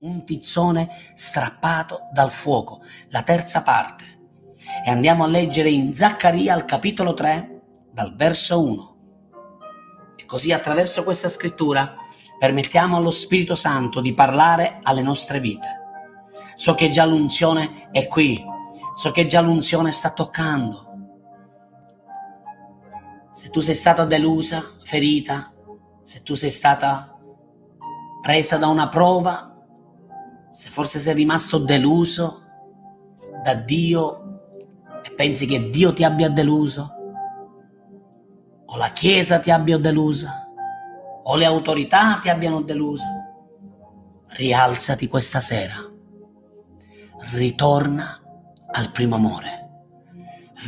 un tizzone strappato dal fuoco, la terza parte. E andiamo a leggere in Zaccaria al capitolo 3, dal verso 1. E così attraverso questa scrittura permettiamo allo Spirito Santo di parlare alle nostre vite. So che già l'unzione è qui, so che già l'unzione sta toccando. Se tu sei stata delusa, ferita, se tu sei stata presa da una prova, se forse sei rimasto deluso da Dio e pensi che Dio ti abbia deluso, o la Chiesa ti abbia delusa, o le autorità ti abbiano deluso, rialzati questa sera, ritorna al primo amore,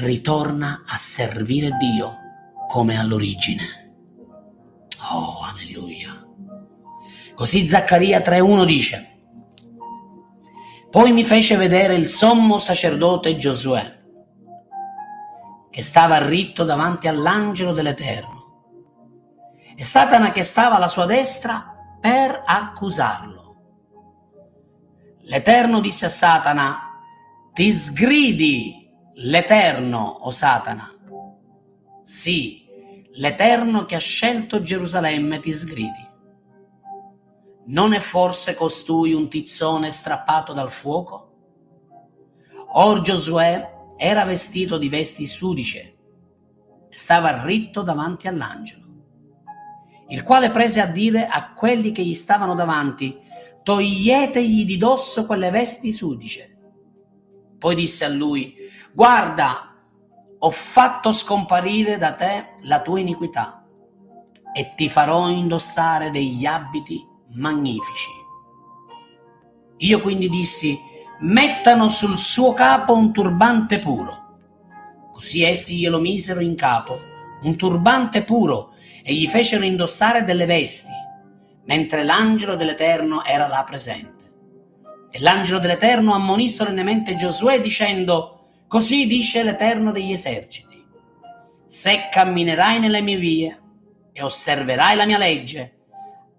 ritorna a servire Dio come all'origine. Oh, alleluia. Così Zaccaria 3.1 dice, poi mi fece vedere il sommo sacerdote Giosuè, che stava ritto davanti all'angelo dell'Eterno, e Satana che stava alla sua destra per accusarlo. L'Eterno disse a Satana, ti sgridi l'Eterno, o Satana. Sì, l'Eterno che ha scelto Gerusalemme ti sgridi. Non è forse costui un tizzone strappato dal fuoco? Or Giosuè era vestito di vesti sudice stava ritto davanti all'angelo, il quale prese a dire a quelli che gli stavano davanti, toglietegli di dosso quelle vesti sudice. Poi disse a lui, guarda, ho fatto scomparire da te la tua iniquità e ti farò indossare degli abiti magnifici. Io quindi dissi, mettano sul suo capo un turbante puro. Così essi glielo misero in capo, un turbante puro, e gli fecero indossare delle vesti, mentre l'angelo dell'Eterno era là presente. E l'angelo dell'Eterno ammonì solennemente Giosuè dicendo, Così dice l'Eterno degli eserciti, se camminerai nelle mie vie e osserverai la mia legge,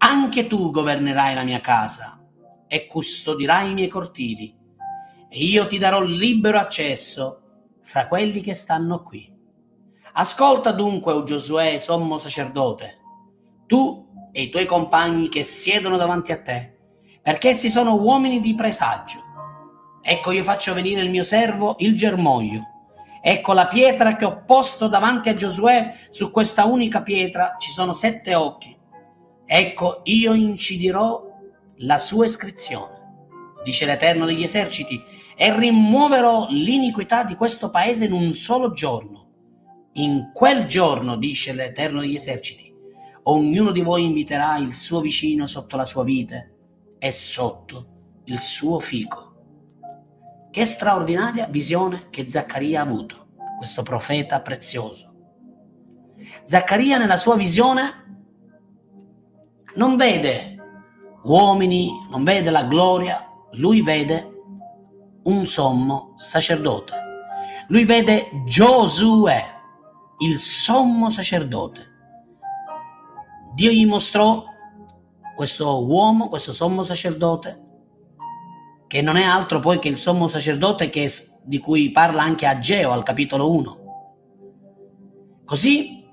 anche tu governerai la mia casa e custodirai i miei cortili, e io ti darò libero accesso fra quelli che stanno qui. Ascolta dunque, o Giosuè, sommo sacerdote, tu e i tuoi compagni che siedono davanti a te, perché essi sono uomini di presagio. Ecco io faccio venire il mio servo, il germoglio. Ecco la pietra che ho posto davanti a Giosuè, su questa unica pietra ci sono sette occhi Ecco, io incidirò la sua iscrizione, dice l'Eterno degli eserciti, e rimuoverò l'iniquità di questo paese in un solo giorno. In quel giorno, dice l'Eterno degli eserciti, ognuno di voi inviterà il suo vicino sotto la sua vite e sotto il suo fico. Che straordinaria visione che Zaccaria ha avuto, questo profeta prezioso. Zaccaria nella sua visione non vede uomini, non vede la gloria, lui vede un sommo sacerdote. Lui vede Giosuè, il sommo sacerdote. Dio gli mostrò questo uomo, questo sommo sacerdote, che non è altro poi che il sommo sacerdote che, di cui parla anche Ageo al capitolo 1. Così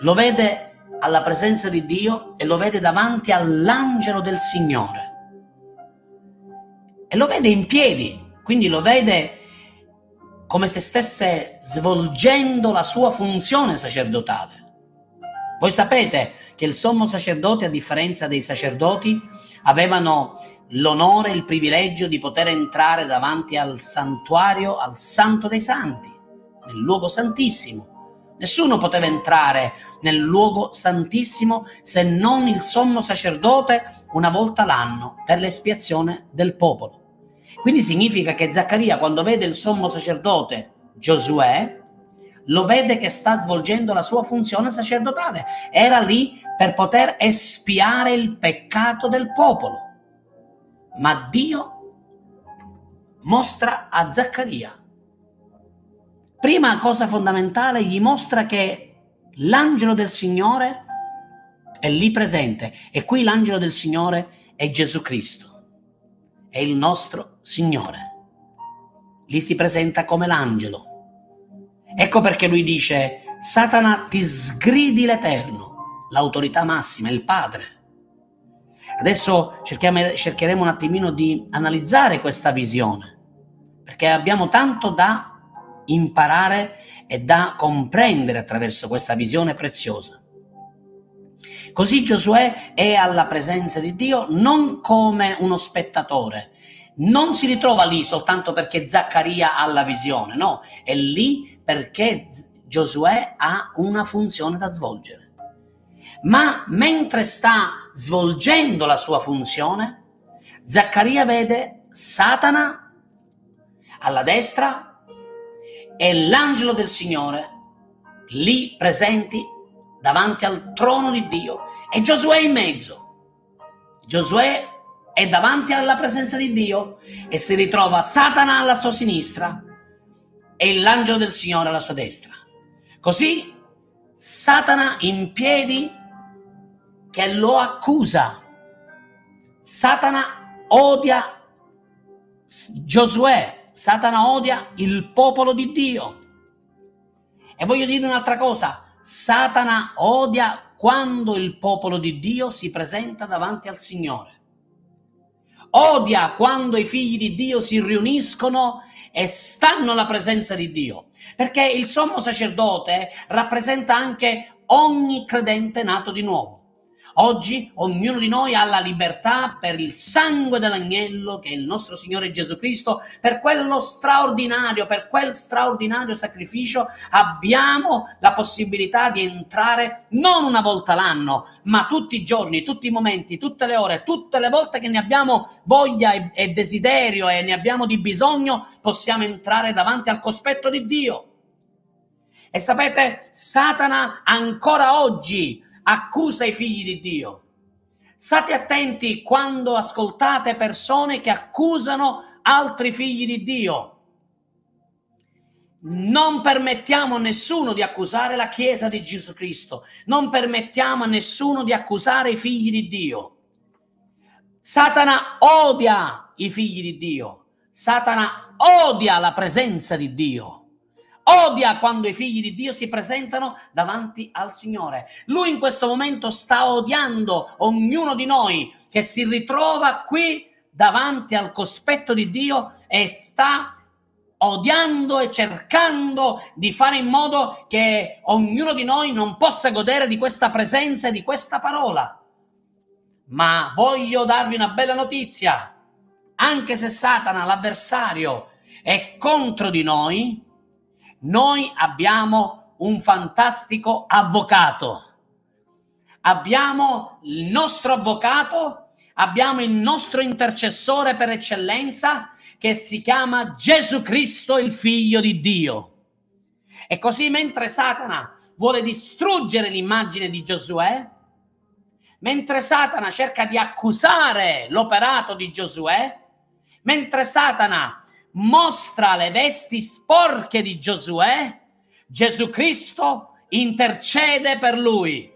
lo vede alla presenza di Dio e lo vede davanti all'angelo del Signore. E lo vede in piedi, quindi lo vede come se stesse svolgendo la sua funzione sacerdotale. Voi sapete che il sommo sacerdote, a differenza dei sacerdoti, avevano l'onore e il privilegio di poter entrare davanti al santuario, al santo dei santi, nel luogo santissimo, Nessuno poteva entrare nel luogo santissimo se non il sommo sacerdote una volta l'anno per l'espiazione del popolo. Quindi significa che Zaccaria quando vede il sommo sacerdote Giosuè, lo vede che sta svolgendo la sua funzione sacerdotale. Era lì per poter espiare il peccato del popolo. Ma Dio mostra a Zaccaria prima cosa fondamentale, gli mostra che l'angelo del Signore è lì presente e qui l'angelo del Signore è Gesù Cristo. è il nostro Signore. Lì si presenta come l'angelo. Ecco perché lui dice, Satana ti sgridi l'Eterno, l'autorità massima, il Padre. Adesso cercheremo un attimino di analizzare questa visione, perché abbiamo tanto da imparare e da comprendere attraverso questa visione preziosa. Così Giosuè è alla presenza di Dio non come uno spettatore, non si ritrova lì soltanto perché Zaccaria ha la visione, no, è lì perché Giosuè ha una funzione da svolgere. Ma mentre sta svolgendo la sua funzione, Zaccaria vede Satana alla destra e l'angelo del Signore lì presenti davanti al trono di Dio e Giosuè in mezzo. Giosuè è davanti alla presenza di Dio e si ritrova Satana alla sua sinistra e l'angelo del Signore alla sua destra. Così Satana in piedi che lo accusa. Satana odia Giosuè, Satana odia il popolo di Dio. E voglio dire un'altra cosa, Satana odia quando il popolo di Dio si presenta davanti al Signore. Odia quando i figli di Dio si riuniscono e stanno alla presenza di Dio, perché il sommo sacerdote rappresenta anche ogni credente nato di nuovo. Oggi ognuno di noi ha la libertà per il sangue dell'agnello che è il nostro Signore Gesù Cristo, per quello straordinario, per quel straordinario sacrificio abbiamo la possibilità di entrare non una volta l'anno, ma tutti i giorni, tutti i momenti, tutte le ore, tutte le volte che ne abbiamo voglia e, e desiderio e ne abbiamo di bisogno, possiamo entrare davanti al cospetto di Dio. E sapete, Satana ancora oggi accusa i figli di Dio. State attenti quando ascoltate persone che accusano altri figli di Dio. Non permettiamo a nessuno di accusare la Chiesa di Gesù Cristo, non permettiamo a nessuno di accusare i figli di Dio. Satana odia i figli di Dio, Satana odia la presenza di Dio odia quando i figli di Dio si presentano davanti al Signore. Lui in questo momento sta odiando ognuno di noi che si ritrova qui davanti al cospetto di Dio e sta odiando e cercando di fare in modo che ognuno di noi non possa godere di questa presenza e di questa parola. Ma voglio darvi una bella notizia. Anche se Satana, l'avversario, è contro di noi, noi abbiamo un fantastico avvocato. Abbiamo il nostro avvocato, abbiamo il nostro intercessore per eccellenza che si chiama Gesù Cristo, il figlio di Dio. E così mentre Satana vuole distruggere l'immagine di Giosuè, mentre Satana cerca di accusare l'operato di Giosuè, mentre Satana mostra le vesti sporche di Giosuè, Gesù Cristo intercede per lui.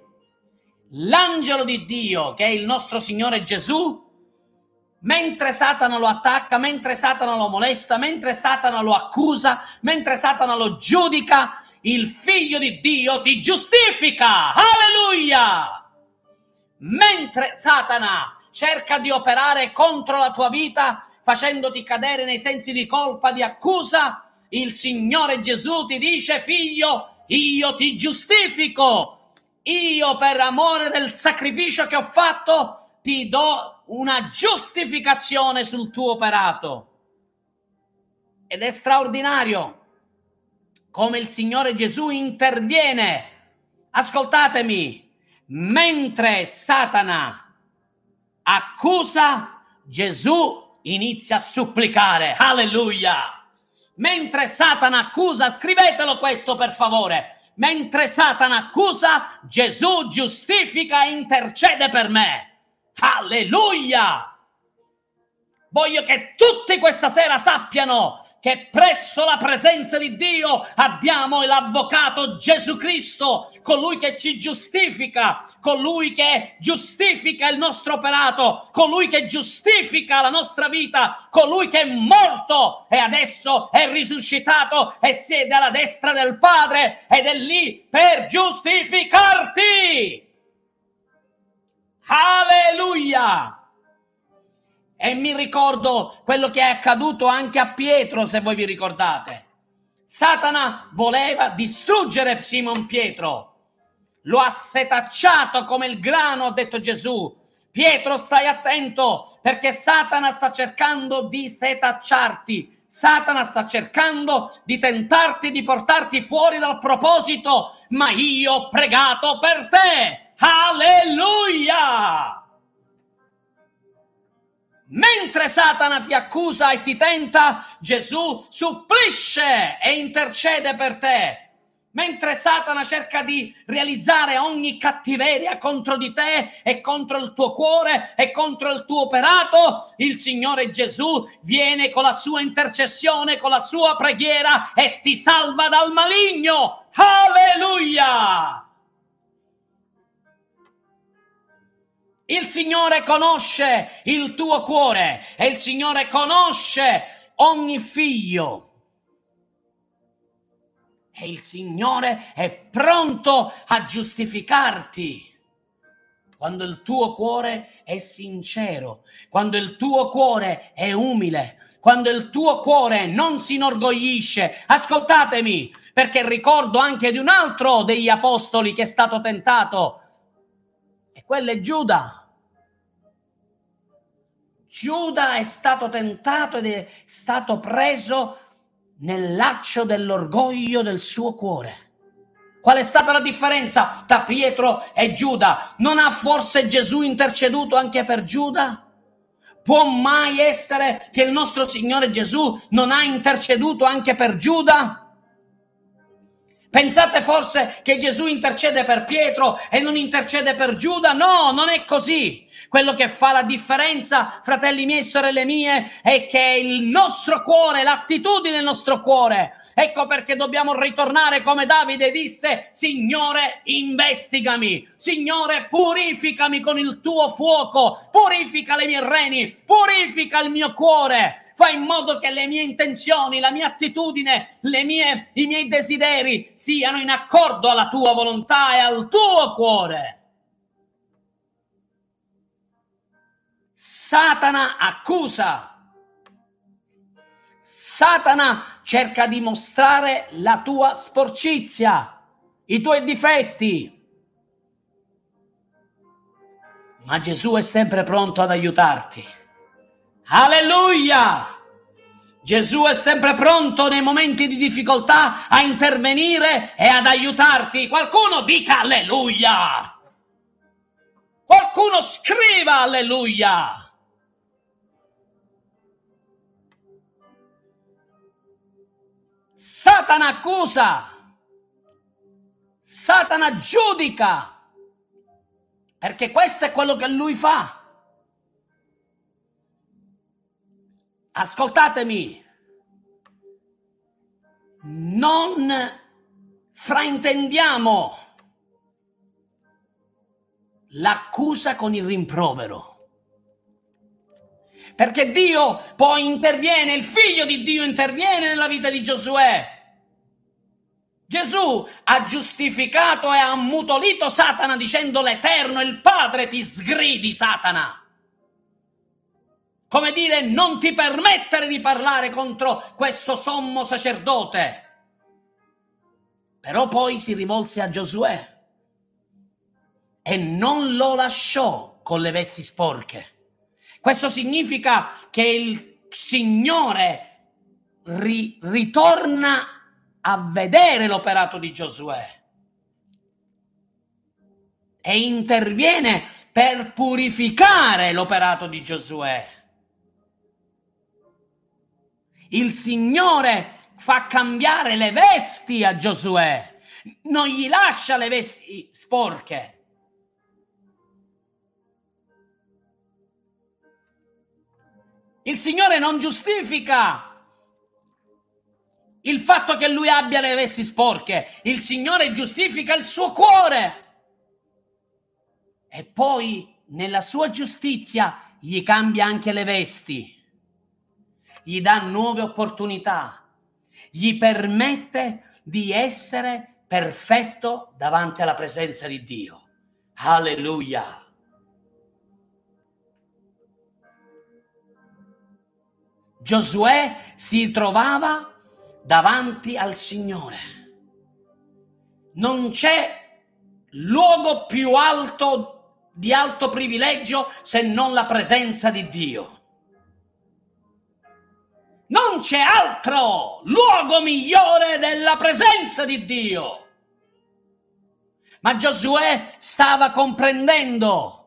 L'angelo di Dio, che è il nostro Signore Gesù, mentre Satana lo attacca, mentre Satana lo molesta, mentre Satana lo accusa, mentre Satana lo giudica, il figlio di Dio ti giustifica. Alleluia! Mentre Satana cerca di operare contro la tua vita, facendoti cadere nei sensi di colpa, di accusa, il Signore Gesù ti dice, figlio, io ti giustifico, io per amore del sacrificio che ho fatto ti do una giustificazione sul tuo operato. Ed è straordinario come il Signore Gesù interviene. Ascoltatemi, mentre Satana accusa, Gesù inizia a supplicare. Alleluia! Mentre Satana accusa, scrivetelo questo per favore. Mentre Satana accusa, Gesù giustifica e intercede per me. Alleluia! Voglio che tutti questa sera sappiano che presso la presenza di Dio abbiamo l'avvocato Gesù Cristo, colui che ci giustifica, colui che giustifica il nostro operato, colui che giustifica la nostra vita, colui che è morto e adesso è risuscitato e siede alla destra del Padre ed è lì per giustificarti. Alleluia! E mi ricordo quello che è accaduto anche a Pietro, se voi vi ricordate. Satana voleva distruggere Simon Pietro. Lo ha setacciato come il grano, ha detto Gesù. Pietro, stai attento perché Satana sta cercando di setacciarti. Satana sta cercando di tentarti di portarti fuori dal proposito, ma io ho pregato per te. Alleluia! Mentre Satana ti accusa e ti tenta, Gesù supplisce e intercede per te. Mentre Satana cerca di realizzare ogni cattiveria contro di te e contro il tuo cuore e contro il tuo operato, il Signore Gesù viene con la sua intercessione, con la sua preghiera e ti salva dal maligno. Alleluia! Il Signore conosce il tuo cuore e il Signore conosce ogni figlio. E il Signore è pronto a giustificarti quando il tuo cuore è sincero, quando il tuo cuore è umile, quando il tuo cuore non si inorgoglisce. Ascoltatemi, perché ricordo anche di un altro degli apostoli che è stato tentato, e quello è Giuda. Giuda è stato tentato ed è stato preso nel laccio dell'orgoglio del suo cuore. Qual è stata la differenza tra Pietro e Giuda? Non ha forse Gesù interceduto anche per Giuda? Può mai essere che il nostro Signore Gesù non ha interceduto anche per Giuda? Pensate forse che Gesù intercede per Pietro e non intercede per Giuda? No, non è così. Quello che fa la differenza, fratelli miei e sorelle mie, è che il nostro cuore, l'attitudine del nostro cuore. Ecco perché dobbiamo ritornare come Davide disse, Signore, investigami, Signore, purificami con il tuo fuoco, purifica le mie reni, purifica il mio cuore fai in modo che le mie intenzioni, la mia attitudine, mie, i miei desideri siano in accordo alla tua volontà e al tuo cuore. Satana accusa. Satana cerca di mostrare la tua sporcizia, i tuoi difetti. Ma Gesù è sempre pronto ad aiutarti. Alleluia! Gesù è sempre pronto nei momenti di difficoltà a intervenire e ad aiutarti. Qualcuno dica alleluia! Qualcuno scriva alleluia! Satana accusa, Satana giudica, perché questo è quello che lui fa. Ascoltatemi, non fraintendiamo l'accusa con il rimprovero. Perché Dio poi interviene, il figlio di Dio interviene nella vita di Giosuè. Gesù ha giustificato e ha ammutolito Satana dicendo l'Eterno, il Padre ti sgridi Satana come dire non ti permettere di parlare contro questo sommo sacerdote. Però poi si rivolse a Giosuè e non lo lasciò con le vesti sporche. Questo significa che il Signore ri- ritorna a vedere l'operato di Giosuè e interviene per purificare l'operato di Giosuè il Signore fa cambiare le vesti a Giosuè, non gli lascia le vesti sporche. Il Signore non giustifica il fatto che lui abbia le vesti sporche. Il Signore giustifica il suo cuore. E poi nella sua giustizia gli cambia anche le vesti, gli dà nuove opportunità, gli permette di essere perfetto davanti alla presenza di Dio. Alleluia. Giosuè si trovava davanti al Signore. Non c'è luogo più alto di alto privilegio se non la presenza di Dio. Non c'è altro luogo migliore della presenza di Dio. Ma Giosuè stava comprendendo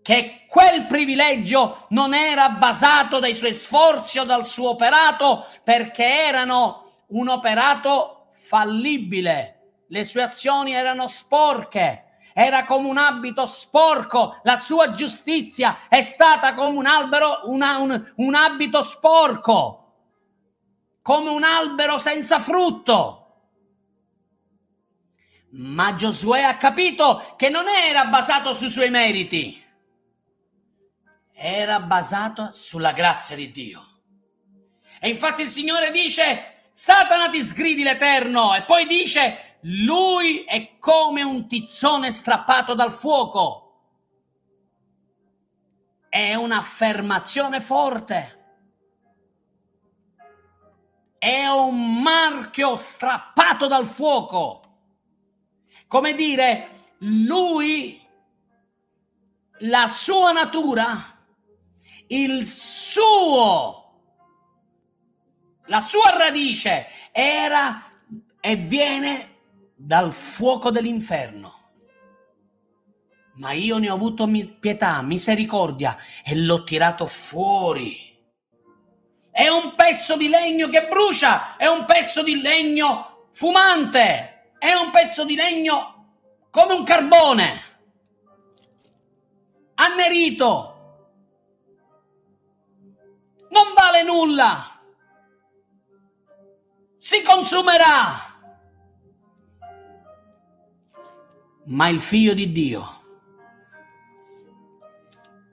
che quel privilegio non era basato dai suoi sforzi o dal suo operato, perché erano un operato fallibile. Le sue azioni erano sporche, era come un abito sporco, la sua giustizia è stata come un albero, una, un, un abito sporco, come un albero senza frutto. Ma Giosuè ha capito che non era basato sui suoi meriti, era basato sulla grazia di Dio. E infatti il Signore dice, Satana ti sgridi l'Eterno, e poi dice, lui è come un tizzone strappato dal fuoco. È un'affermazione forte. È un marchio strappato dal fuoco. Come dire, lui, la sua natura, il suo, la sua radice era e viene dal fuoco dell'inferno. Ma io ne ho avuto pietà, misericordia e l'ho tirato fuori. È un pezzo di legno che brucia, è un pezzo di legno fumante, è un pezzo di legno come un carbone, annerito, non vale nulla, si consumerà. Ma il figlio di Dio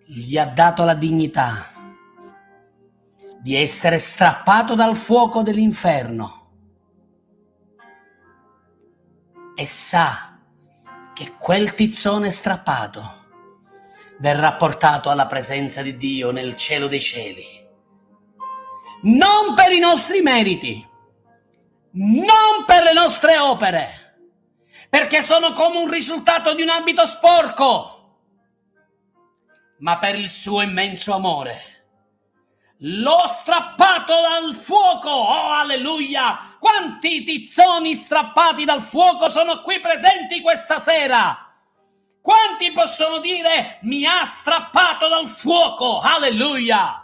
gli ha dato la dignità di essere strappato dal fuoco dell'inferno e sa che quel tizzone strappato verrà portato alla presenza di Dio nel cielo dei cieli. Non per i nostri meriti, non per le nostre opere, perché sono come un risultato di un abito sporco, ma per il suo immenso amore L'ho strappato dal fuoco! Oh, alleluia! Quanti tizzoni strappati dal fuoco sono qui presenti questa sera? Quanti possono dire mi ha strappato dal fuoco? Alleluia!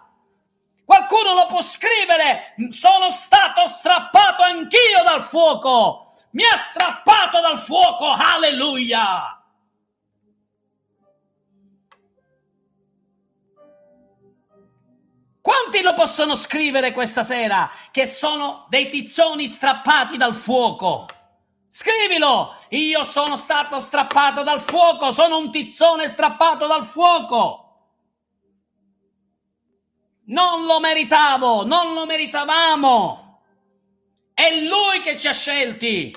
Qualcuno lo può scrivere, sono stato strappato anch'io dal fuoco! Mi ha strappato dal fuoco! Alleluia! Quanti lo possono scrivere questa sera che sono dei tizzoni strappati dal fuoco? Scrivilo! Io sono stato strappato dal fuoco, sono un tizzone strappato dal fuoco. Non lo meritavo, non lo meritavamo. È lui che ci ha scelti.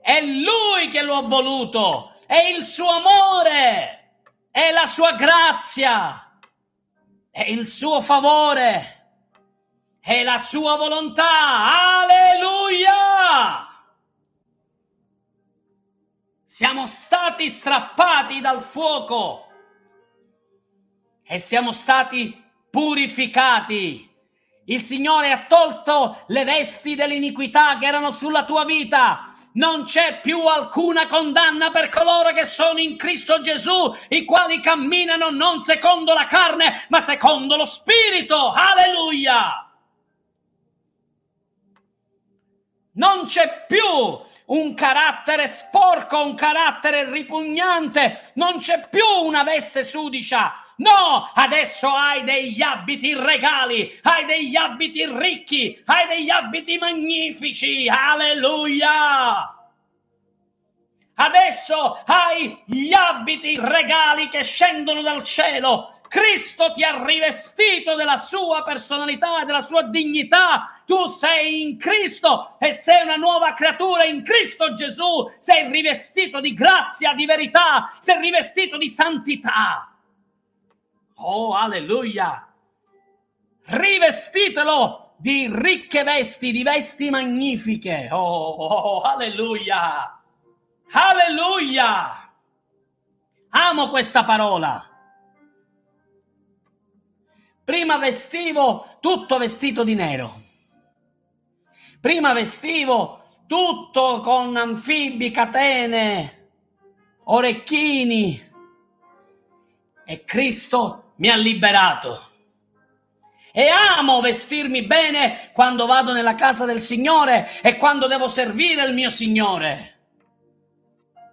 È lui che lo ha voluto. È il suo amore. È la sua grazia è il suo favore, è la sua volontà. Alleluia! Siamo stati strappati dal fuoco e siamo stati purificati. Il Signore ha tolto le vesti dell'iniquità che erano sulla tua vita non c'è più alcuna condanna per coloro che sono in Cristo Gesù, i quali camminano non secondo la carne, ma secondo lo Spirito. Alleluia! Non c'è più un carattere sporco, un carattere ripugnante, non c'è più una veste sudicia, No, adesso hai degli abiti regali, hai degli abiti ricchi, hai degli abiti magnifici. Alleluia! Adesso hai gli abiti regali che scendono dal cielo. Cristo ti ha rivestito della sua personalità e della sua dignità. Tu sei in Cristo e sei una nuova creatura in Cristo Gesù. Sei rivestito di grazia, di verità, sei rivestito di santità. Oh, alleluia! Rivestitelo di ricche vesti, di vesti magnifiche. Oh, oh alleluia! Alleluia! Amo questa parola. Prima vestivo tutto vestito di nero. Prima vestivo tutto con anfibi, catene, orecchini. E Cristo mi ha liberato. E amo vestirmi bene quando vado nella casa del Signore e quando devo servire il mio Signore.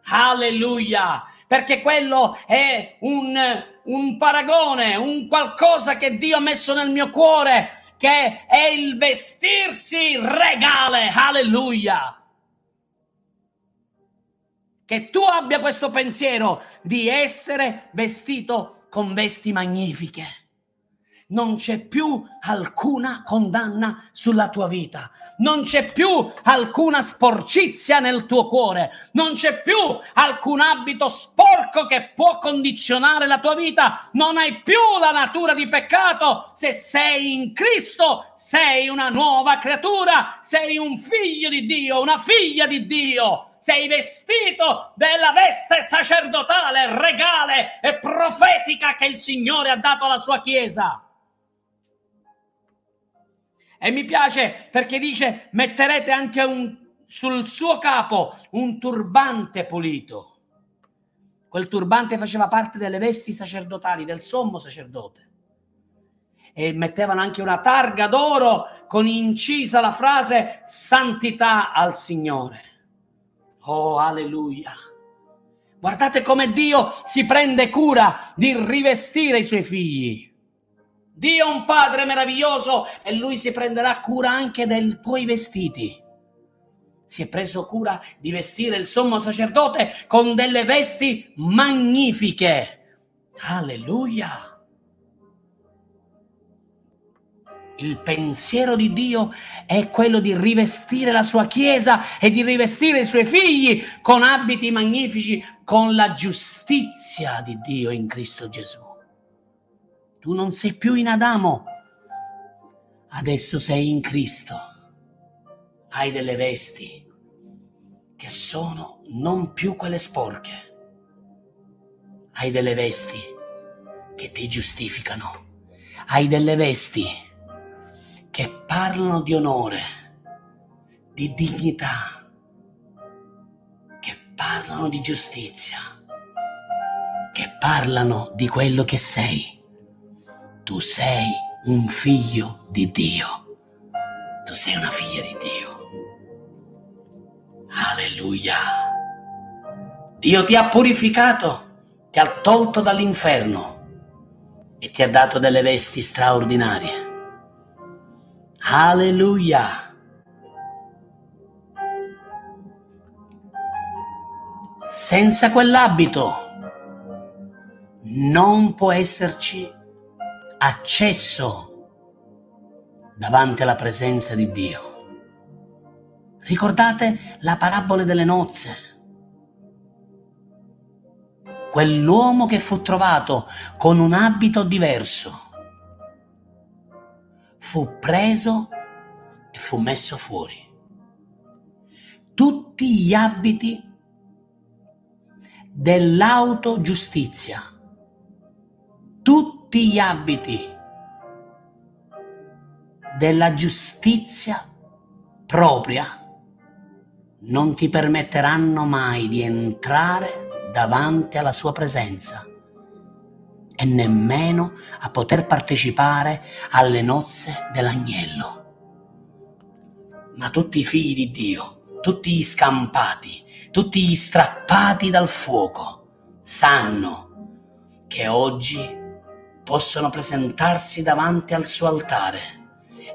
Alleluia! Perché quello è un, un paragone, un qualcosa che Dio ha messo nel mio cuore, che è il vestirsi regale. Alleluia! Che tu abbia questo pensiero di essere vestito con vesti magnifiche. Non c'è più alcuna condanna sulla tua vita, non c'è più alcuna sporcizia nel tuo cuore, non c'è più alcun abito sporco che può condizionare la tua vita, non hai più la natura di peccato, se sei in Cristo sei una nuova creatura, sei un figlio di Dio, una figlia di Dio, sei vestito della veste sacerdotale, regale e profetica che il Signore ha dato alla sua Chiesa. E mi piace perché dice metterete anche un, sul suo capo un turbante pulito. Quel turbante faceva parte delle vesti sacerdotali del sommo sacerdote. E mettevano anche una targa d'oro con incisa la frase santità al Signore. Oh, alleluia. Guardate come Dio si prende cura di rivestire i suoi figli. Dio è un padre meraviglioso e lui si prenderà cura anche dei tuoi vestiti. Si è preso cura di vestire il sommo sacerdote con delle vesti magnifiche. Alleluia. Il pensiero di Dio è quello di rivestire la sua Chiesa e di rivestire i suoi figli con abiti magnifici, con la giustizia di Dio in Cristo Gesù. Tu non sei più in Adamo, adesso sei in Cristo. Hai delle vesti che sono non più quelle sporche. Hai delle vesti che ti giustificano. Hai delle vesti che parlano di onore, di dignità, che parlano di giustizia, che parlano di quello che sei tu sei un figlio di Dio. Tu sei una figlia di Dio. Alleluia. Dio ti ha purificato, ti ha tolto dall'inferno e ti ha dato delle vesti straordinarie. Alleluia. Senza quell'abito non può esserci accesso davanti alla presenza di Dio. Ricordate la parabola delle nozze? Quell'uomo che fu trovato con un abito diverso fu preso e fu messo fuori. Tutti gli abiti dell'autogiustizia, tutti gli abiti della giustizia propria non ti permetteranno mai di entrare davanti alla sua presenza e nemmeno a poter partecipare alle nozze dell'agnello. Ma tutti i figli di Dio, tutti gli scampati, tutti gli strappati dal fuoco, sanno che oggi possono presentarsi davanti al suo altare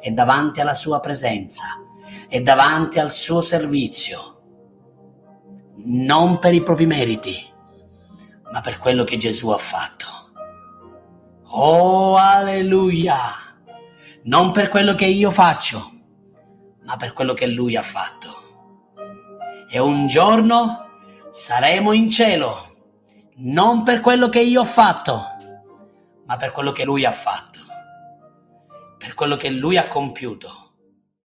e davanti alla sua presenza e davanti al suo servizio, non per i propri meriti, ma per quello che Gesù ha fatto. Oh, alleluia! Non per quello che io faccio, ma per quello che Lui ha fatto. E un giorno saremo in cielo, non per quello che io ho fatto, ma per quello che Lui ha fatto, per quello che Lui ha compiuto